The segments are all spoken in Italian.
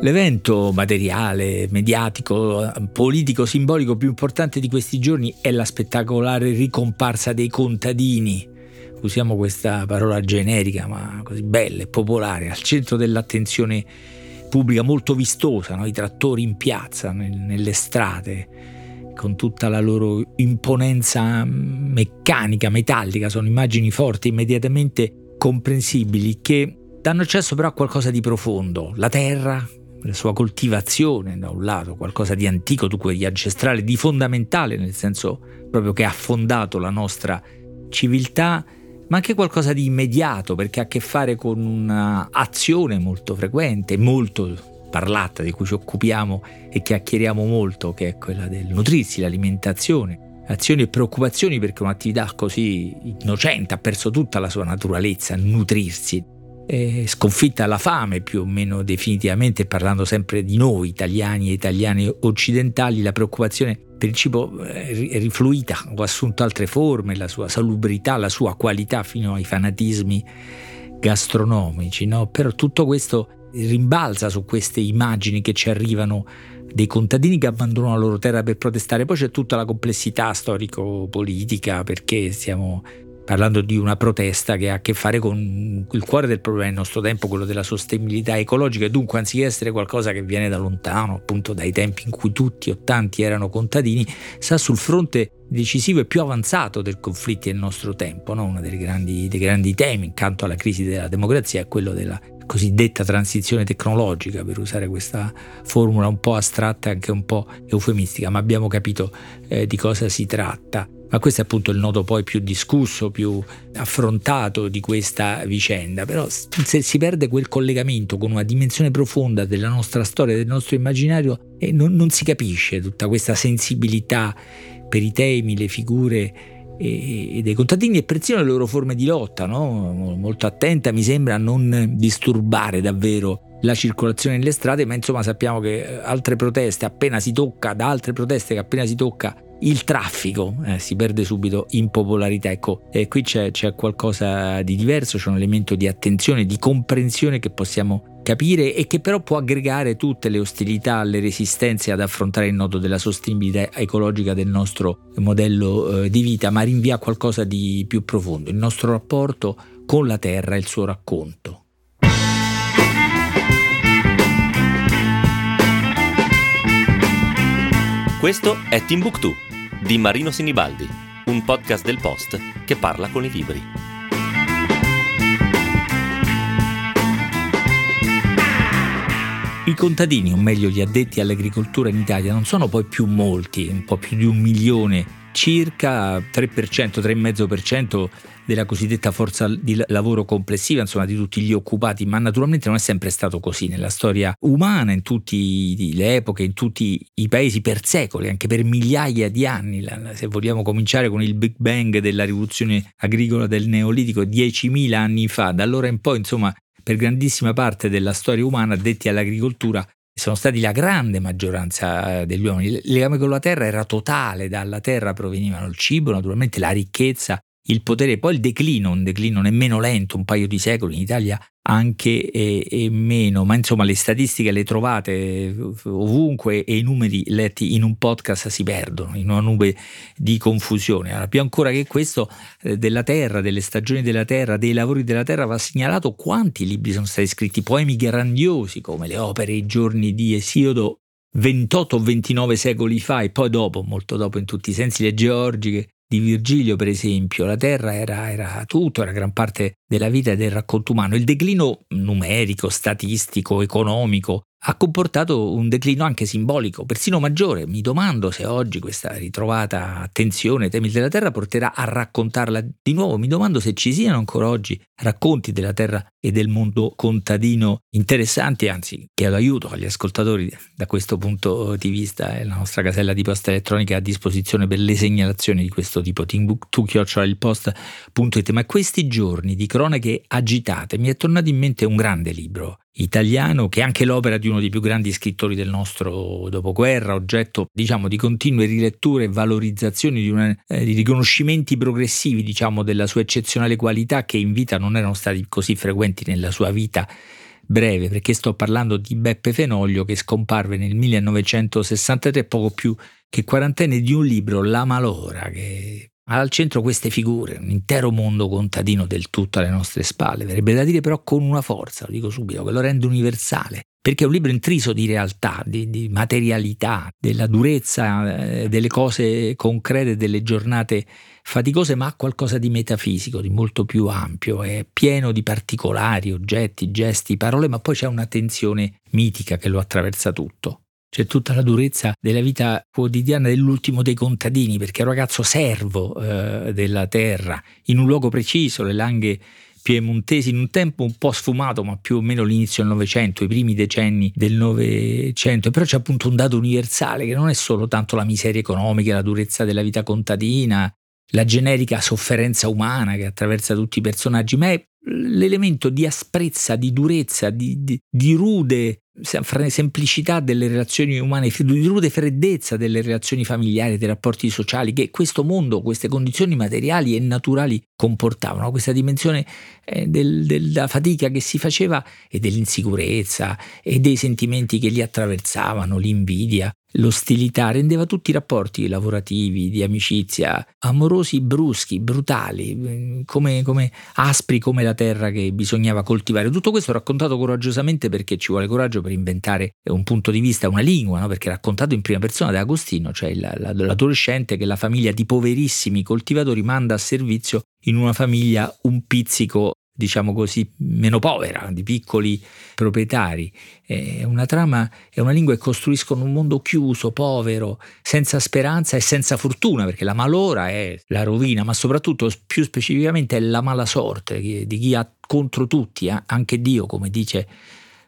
L'evento materiale, mediatico, politico, simbolico più importante di questi giorni è la spettacolare ricomparsa dei contadini. Usiamo questa parola generica ma così bella e popolare, al centro dell'attenzione pubblica molto vistosa, no? i trattori in piazza, nelle strade, con tutta la loro imponenza meccanica, metallica, sono immagini forti, immediatamente comprensibili, che danno accesso però a qualcosa di profondo, la terra, la sua coltivazione da un lato, qualcosa di antico, dunque di ancestrale, di fondamentale, nel senso proprio che ha fondato la nostra civiltà, ma anche qualcosa di immediato perché ha a che fare con un'azione molto frequente, molto parlata, di cui ci occupiamo e chiacchieriamo molto, che è quella del nutrirsi, l'alimentazione. Azioni e preoccupazioni perché un'attività così innocente ha perso tutta la sua naturalezza, nutrirsi, eh, sconfitta la fame più o meno definitivamente, parlando sempre di noi italiani e italiani occidentali, la preoccupazione per il cibo eh, è rifluita, ha assunto altre forme, la sua salubrità, la sua qualità fino ai fanatismi gastronomici, no? però tutto questo rimbalza su queste immagini che ci arrivano dei contadini che abbandonano la loro terra per protestare, poi c'è tutta la complessità storico-politica perché stiamo parlando di una protesta che ha a che fare con il cuore del problema del nostro tempo, quello della sostenibilità ecologica, e dunque anziché essere qualcosa che viene da lontano, appunto dai tempi in cui tutti o tanti erano contadini, sta sul fronte decisivo e più avanzato del conflitto del nostro tempo. No? Uno dei grandi, dei grandi temi, accanto alla crisi della democrazia, è quello della cosiddetta transizione tecnologica, per usare questa formula un po' astratta e anche un po' eufemistica, ma abbiamo capito eh, di cosa si tratta. Ma questo è appunto il nodo poi più discusso, più affrontato di questa vicenda. Però se si perde quel collegamento con una dimensione profonda della nostra storia, del nostro immaginario, eh, non, non si capisce tutta questa sensibilità per i temi, le figure e, dei contadini e persino le loro forme di lotta, no? molto attenta mi sembra a non disturbare davvero la circolazione nelle strade, ma insomma sappiamo che altre proteste appena si tocca, da altre proteste che appena si tocca il traffico eh, si perde subito in popolarità. Ecco, eh, qui c'è, c'è, qualcosa di diverso, c'è un elemento di attenzione, di comprensione che possiamo capire e che però può aggregare tutte le ostilità, le resistenze ad affrontare il nodo della sostenibilità ecologica del nostro modello eh, di vita, ma rinvia a qualcosa di più profondo, il nostro rapporto con la terra il suo racconto. Questo è Timbuktu di Marino Sinibaldi, un podcast del Post che parla con i libri. I contadini, o meglio gli addetti all'agricoltura in Italia, non sono poi più molti, un po' più di un milione, circa 3%, 3,5% della cosiddetta forza di lavoro complessiva, insomma di tutti gli occupati, ma naturalmente non è sempre stato così nella storia umana, in tutte le epoche, in tutti i paesi per secoli, anche per migliaia di anni. Se vogliamo cominciare con il Big Bang della rivoluzione agricola del Neolitico, 10.000 anni fa, da allora in poi, insomma, per grandissima parte della storia umana addetti all'agricoltura sono stati la grande maggioranza degli uomini. Il legame con la terra era totale, dalla terra provenivano il cibo, naturalmente la ricchezza, il potere, poi il declino, un declino nemmeno lento, un paio di secoli in Italia anche e, e, meno, ma insomma le statistiche le trovate ovunque e i numeri letti in un podcast si perdono in una nube di confusione. Allora, più ancora che questo eh, della terra, delle stagioni della terra, dei lavori della terra va segnalato quanti libri sono stati scritti, poemi grandiosi come le opere I giorni di Esiodo 28 o 29 secoli fa e poi dopo, molto dopo in tutti i sensi, le georgiche di Virgilio, per esempio, la terra era, era, tutto, era gran parte della vita e del racconto umano. Il declino numerico, statistico, economico ha comportato un declino anche simbolico, persino maggiore. Mi domando se oggi questa ritrovata attenzione ai temi della Terra porterà a raccontarla di nuovo. Mi domando se ci siano ancora oggi racconti della Terra e del mondo contadino interessanti, anzi chiedo aiuto agli ascoltatori da questo punto di vista. La nostra casella di posta elettronica è a disposizione per le segnalazioni di questo tipo, timbuktu.it. Ma questi giorni di cronache agitate mi è tornato in mente un grande libro italiano che è anche l'opera di uno dei più grandi scrittori del nostro dopoguerra, oggetto diciamo di continue riletture e valorizzazioni di, una, eh, di riconoscimenti progressivi diciamo della sua eccezionale qualità che in vita non erano stati così frequenti nella sua vita breve perché sto parlando di Beppe Fenoglio che scomparve nel 1963, poco più che quarantenne, di un libro, La Malora, che al centro queste figure, un intero mondo contadino del tutto alle nostre spalle, verrebbe da dire però con una forza, lo dico subito, che lo rende universale, perché è un libro intriso di realtà, di, di materialità, della durezza eh, delle cose concrete, delle giornate faticose, ma ha qualcosa di metafisico, di molto più ampio, è pieno di particolari, oggetti, gesti, parole, ma poi c'è una tensione mitica che lo attraversa tutto. C'è tutta la durezza della vita quotidiana dell'ultimo dei contadini, perché è un ragazzo servo eh, della terra, in un luogo preciso, le langhe piemontesi in un tempo un po' sfumato, ma più o meno l'inizio del Novecento, i primi decenni del Novecento. Però c'è appunto un dato universale che non è solo tanto la miseria economica, la durezza della vita contadina, la generica sofferenza umana che attraversa tutti i personaggi, ma è l'elemento di asprezza, di durezza, di, di, di rude semplicità delle relazioni umane, di rude freddezza delle relazioni familiari, dei rapporti sociali che questo mondo, queste condizioni materiali e naturali comportavano, questa dimensione eh, del, della fatica che si faceva e dell'insicurezza e dei sentimenti che li attraversavano, l'invidia, L'ostilità rendeva tutti i rapporti lavorativi, di amicizia, amorosi, bruschi, brutali, come, come, aspri come la terra che bisognava coltivare. Tutto questo raccontato coraggiosamente perché ci vuole coraggio per inventare un punto di vista, una lingua, no? perché raccontato in prima persona da Agostino, cioè l'adolescente che la famiglia di poverissimi coltivatori manda a servizio in una famiglia un pizzico diciamo così, meno povera, di piccoli proprietari. È una trama, è una lingua che costruiscono un mondo chiuso, povero, senza speranza e senza fortuna, perché la malora è la rovina, ma soprattutto più specificamente è la mala sorte di chi ha contro tutti, anche Dio, come dice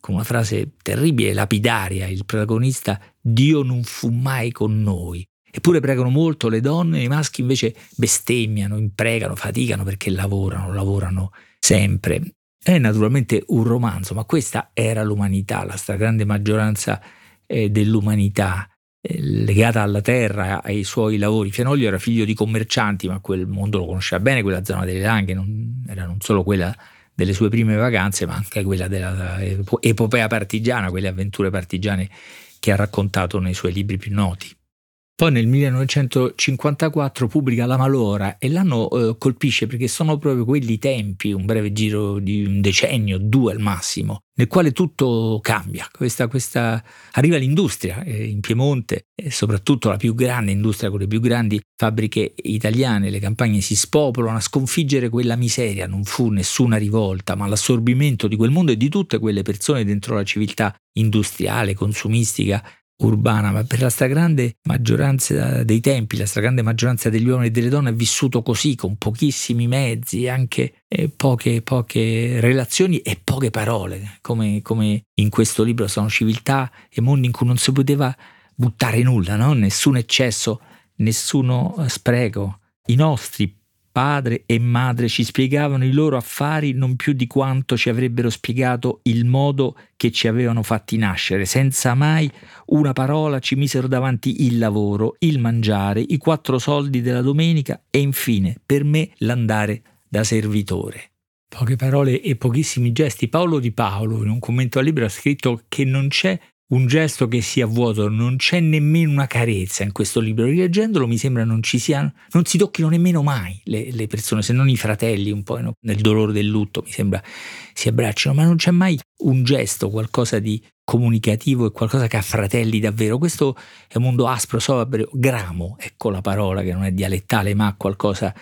con una frase terribile, lapidaria, il protagonista, Dio non fu mai con noi. Eppure pregano molto le donne, i maschi invece bestemmiano, impregano, faticano perché lavorano, lavorano sempre. È naturalmente un romanzo, ma questa era l'umanità, la stragrande maggioranza eh, dell'umanità eh, legata alla terra, ai suoi lavori. Fenoglio era figlio di commercianti, ma quel mondo lo conosceva bene, quella zona delle Langhe, non, era non solo quella delle sue prime vacanze, ma anche quella dell'epopea partigiana, quelle avventure partigiane che ha raccontato nei suoi libri più noti. Poi nel 1954 pubblica La Malora e l'anno eh, colpisce perché sono proprio quelli tempi, un breve giro di un decennio, due al massimo, nel quale tutto cambia. Questa, questa... Arriva l'industria eh, in Piemonte, e soprattutto la più grande industria con le più grandi fabbriche italiane, le campagne si spopolano a sconfiggere quella miseria. Non fu nessuna rivolta, ma l'assorbimento di quel mondo e di tutte quelle persone dentro la civiltà industriale, consumistica, urbana, ma per la stragrande maggioranza dei tempi, la stragrande maggioranza degli uomini e delle donne è vissuto così, con pochissimi mezzi, anche eh, poche, poche, relazioni e poche parole, come, come, in questo libro sono civiltà e mondi in cui non si poteva buttare nulla, no? nessun eccesso, nessuno spreco. I nostri padre e madre ci spiegavano i loro affari non più di quanto ci avrebbero spiegato il modo che ci avevano fatti nascere. Senza mai una parola ci misero davanti il lavoro, il mangiare, i quattro soldi della domenica e infine per me l'andare da servitore. Poche parole e pochissimi gesti. Paolo Di Paolo, in un commento al libro, ha scritto che non c'è un gesto che sia vuoto, non c'è nemmeno una carezza in questo libro. Rileggendolo mi sembra non ci siano, non si tocchino nemmeno mai le, le persone, se non i fratelli un po' no? nel dolore del lutto, mi sembra si abbracciano, ma non c'è mai un gesto, qualcosa di comunicativo e qualcosa che ha fratelli davvero. Questo è un mondo aspro, sobrio, gramo, ecco la parola che non è dialettale, ma qualcosa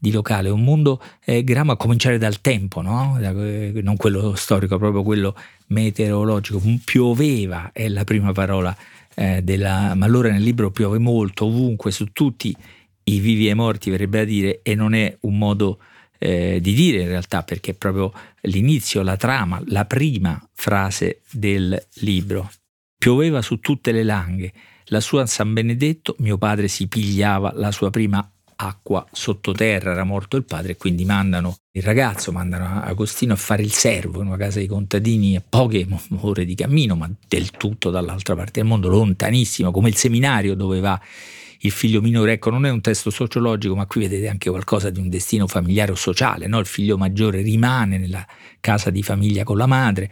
di locale, un mondo eh, gramo a cominciare dal tempo, no? Eh, non quello storico, proprio quello meteorologico. Pioveva è la prima parola eh, della... ma allora nel libro piove molto, ovunque, su tutti i vivi e morti, verrebbe a dire, e non è un modo eh, di dire in realtà, perché è proprio l'inizio, la trama, la prima frase del libro. Pioveva su tutte le langhe. La sua San Benedetto, mio padre si pigliava la sua prima acqua sottoterra, era morto il padre e quindi mandano il ragazzo, mandano Agostino a fare il servo in una casa dei contadini a poche ore di cammino, ma del tutto dall'altra parte del mondo, lontanissimo, come il seminario dove va il figlio minore. Ecco, non è un testo sociologico, ma qui vedete anche qualcosa di un destino familiare o sociale. No? Il figlio maggiore rimane nella casa di famiglia con la madre,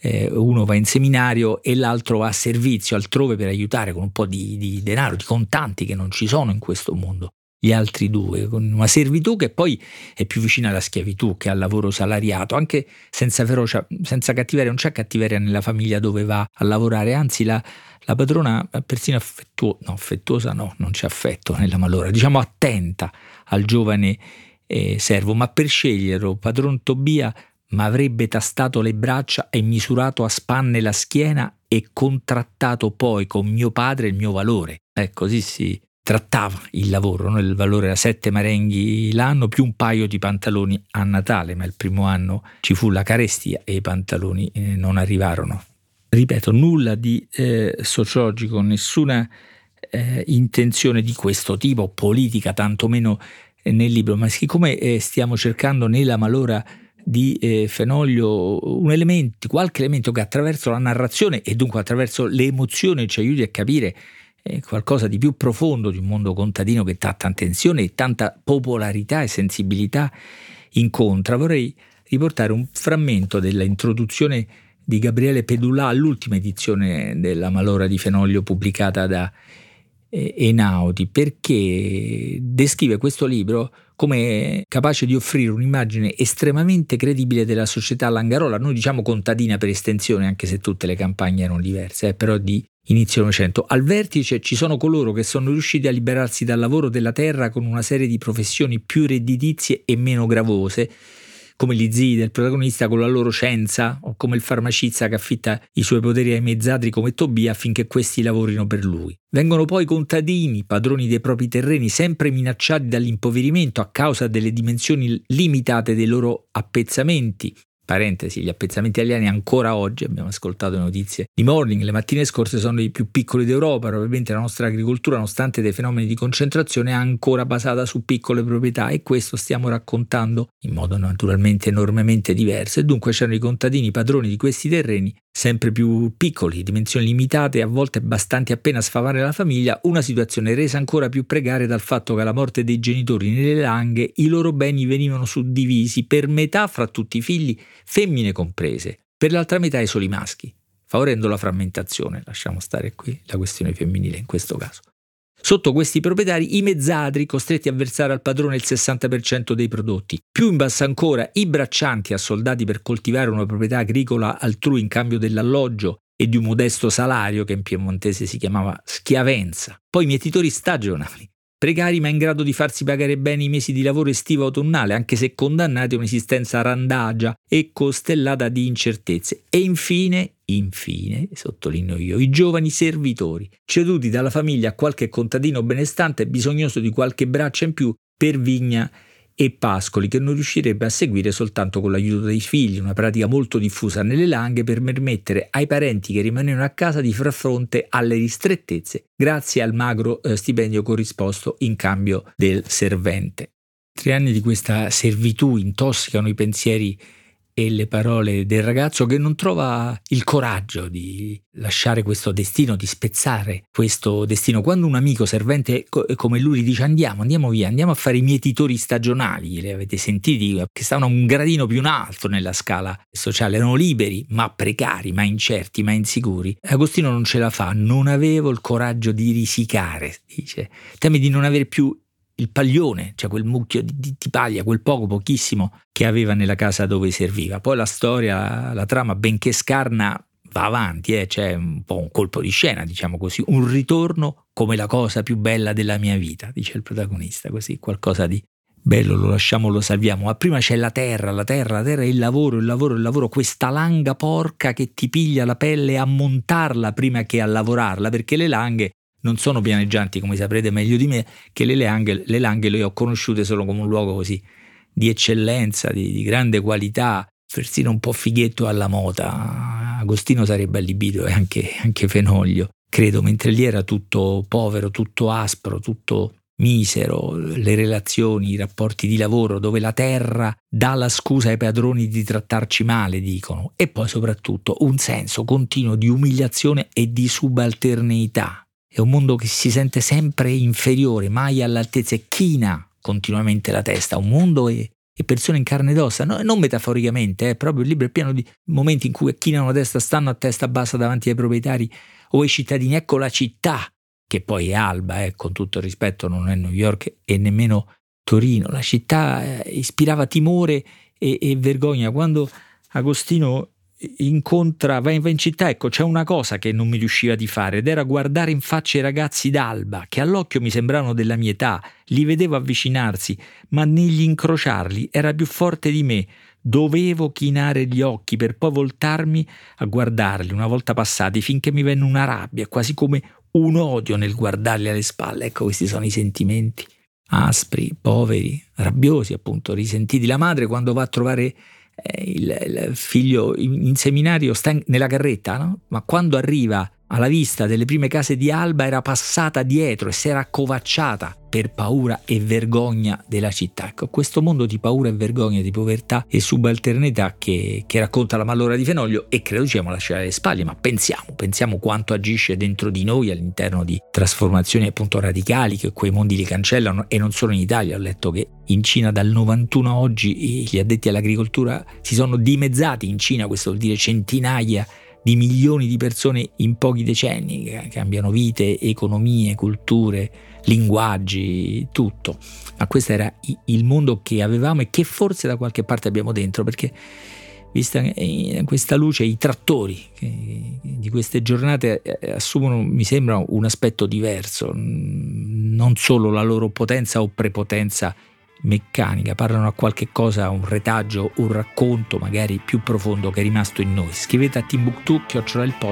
eh, uno va in seminario e l'altro va a servizio altrove per aiutare con un po' di, di denaro, di contanti che non ci sono in questo mondo gli altri due, con una servitù che poi è più vicina alla schiavitù che al lavoro salariato, anche senza ferocia, senza cattiveria, non c'è cattiveria nella famiglia dove va a lavorare, anzi la, la padrona persino affettuosa, no, affettuosa no, non c'è affetto nella malora, diciamo attenta al giovane eh, servo, ma per sceglierlo padron Tobia mi avrebbe tastato le braccia e misurato a spanne la schiena e contrattato poi con mio padre il mio valore. Eh, così si trattava il lavoro, no? il valore era sette marenghi l'anno più un paio di pantaloni a Natale, ma il primo anno ci fu la carestia e i pantaloni eh, non arrivarono. Ripeto, nulla di eh, sociologico, nessuna eh, intenzione di questo tipo, politica tantomeno eh, nel libro, ma siccome eh, stiamo cercando nella malora di eh, Fenoglio un elemento, qualche elemento che attraverso la narrazione e dunque attraverso le emozioni ci aiuti a capire eh, qualcosa di più profondo di un mondo contadino che tanta tensione e tanta popolarità e sensibilità incontra. Vorrei riportare un frammento dell'introduzione di Gabriele Pedulà all'ultima edizione della Malora di Fenoglio pubblicata da eh, Einaudi perché descrive questo libro come capace di offrire un'immagine estremamente credibile della società langarola, noi diciamo contadina per estensione, anche se tutte le campagne erano diverse, eh, però di inizio Novecento. Al vertice ci sono coloro che sono riusciti a liberarsi dal lavoro della terra con una serie di professioni più redditizie e meno gravose, come gli zii del protagonista con la loro scienza o come il farmacista che affitta i suoi poteri ai mezzadri come Tobia affinché questi lavorino per lui. Vengono poi contadini, padroni dei propri terreni, sempre minacciati dall'impoverimento a causa delle dimensioni limitate dei loro appezzamenti, Parentesi, gli appezzamenti italiani ancora oggi, abbiamo ascoltato le notizie di Morning, le mattine scorse sono i più piccoli d'Europa, probabilmente la nostra agricoltura, nonostante dei fenomeni di concentrazione, è ancora basata su piccole proprietà e questo stiamo raccontando in modo naturalmente enormemente diverso. E dunque c'erano i contadini padroni di questi terreni sempre più piccoli, dimensioni limitate a volte bastanti appena a sfamare la famiglia, una situazione resa ancora più precaria dal fatto che alla morte dei genitori nelle langhe i loro beni venivano suddivisi per metà fra tutti i figli, femmine comprese, per l'altra metà i soli maschi, favorendo la frammentazione, lasciamo stare qui la questione femminile in questo caso. Sotto questi proprietari i mezzadri costretti a versare al padrone il 60% dei prodotti. Più in basso ancora i braccianti assoldati per coltivare una proprietà agricola altrui in cambio dell'alloggio e di un modesto salario che in piemontese si chiamava schiavenza. Poi i mietitori stagionali, precari ma in grado di farsi pagare bene i mesi di lavoro estivo autunnale, anche se condannati a un'esistenza randagia e costellata di incertezze. E infine Infine, sottolineo io, i giovani servitori, ceduti dalla famiglia a qualche contadino benestante bisognoso di qualche braccia in più per vigna e pascoli che non riuscirebbe a seguire soltanto con l'aiuto dei figli, una pratica molto diffusa nelle langhe per permettere ai parenti che rimanevano a casa di far fronte alle ristrettezze grazie al magro eh, stipendio corrisposto in cambio del servente. Tre anni di questa servitù intossicano i pensieri e le parole del ragazzo che non trova il coraggio di lasciare questo destino, di spezzare questo destino. Quando un amico servente come lui dice andiamo, andiamo via, andiamo a fare i mietitori stagionali, li avete sentiti, che stavano un gradino più in alto nella scala sociale, erano liberi, ma precari, ma incerti, ma insicuri. Agostino non ce la fa, non avevo il coraggio di risicare, dice. Teme di non avere più il paglione, cioè quel mucchio di, di, di, paglia, quel poco, pochissimo che aveva nella casa dove serviva. Poi la storia, la trama, benché scarna, va avanti, eh? c'è un po' un colpo di scena, diciamo così, un ritorno come la cosa più bella della mia vita, dice il protagonista, così qualcosa di bello, lo lasciamo, lo salviamo. Ma prima c'è la terra, la terra, la terra il lavoro, il lavoro, il lavoro, questa langa porca che ti piglia la pelle a montarla prima che a lavorarla, perché le langhe non sono pianeggianti, come saprete meglio di me, che le langhe, le langhe le ho conosciute solo come un luogo così di eccellenza, di, di grande qualità, persino un po' fighetto alla moda. Agostino sarebbe allibito e anche, anche Fenoglio, credo, mentre lì era tutto povero, tutto aspro, tutto misero, le relazioni, i rapporti di lavoro, dove la terra dà la scusa ai padroni di trattarci male, dicono, e poi soprattutto un senso continuo di umiliazione e di subalternità è un mondo che si sente sempre inferiore, mai all'altezza e china continuamente la testa. Un mondo e, e persone in carne ed ossa, no, non metaforicamente, eh, proprio il libro è pieno di momenti in cui chinano la testa, stanno a testa bassa davanti ai proprietari o ai cittadini. Ecco la città, che poi è Alba, eh, con tutto il rispetto, non è New York e nemmeno Torino. La città eh, ispirava timore e, e vergogna. Quando Agostino incontra, va in, va in città, ecco, c'è una cosa che non mi riusciva di fare ed era guardare in faccia i ragazzi d'alba, che all'occhio mi sembravano della mia età, li vedevo avvicinarsi, ma nell'incrociarli era più forte di me. Dovevo chinare gli occhi per poi voltarmi a guardarli una volta passati finché mi venne una rabbia, quasi come un odio nel guardarli alle spalle. Ecco, questi sono i sentimenti aspri, poveri, rabbiosi, appunto, risentiti. La madre quando va a trovare il, il, figlio in, seminario sta in, nella carretta, no? ma quando arriva alla vista delle prime case di Alba era passata dietro e si era accovacciata per paura e vergogna della città. Ecco, questo mondo di paura e vergogna, di povertà e subalternità che, che racconta la malora di Fenoglio e credo diciamo lasciare alle spalle, ma pensiamo, pensiamo quanto agisce dentro di noi all'interno di trasformazioni appunto radicali che quei mondi li cancellano e non solo in Italia, ho letto che in Cina dal 91 a oggi gli addetti all'agricoltura si sono dimezzati in Cina, questo vuol dire centinaia di milioni di persone in pochi decenni, che cambiano vite, economie, culture, linguaggi, tutto. Ma questo era il mondo che avevamo e che forse da qualche parte abbiamo dentro, perché vista questa luce i trattori di queste giornate eh, assumono, mi sembra, un aspetto diverso, non solo la loro potenza o prepotenza meccanica, parlano a qualche cosa, un retaggio, un racconto magari più profondo che è rimasto in noi. Scrivete a timbuktu.it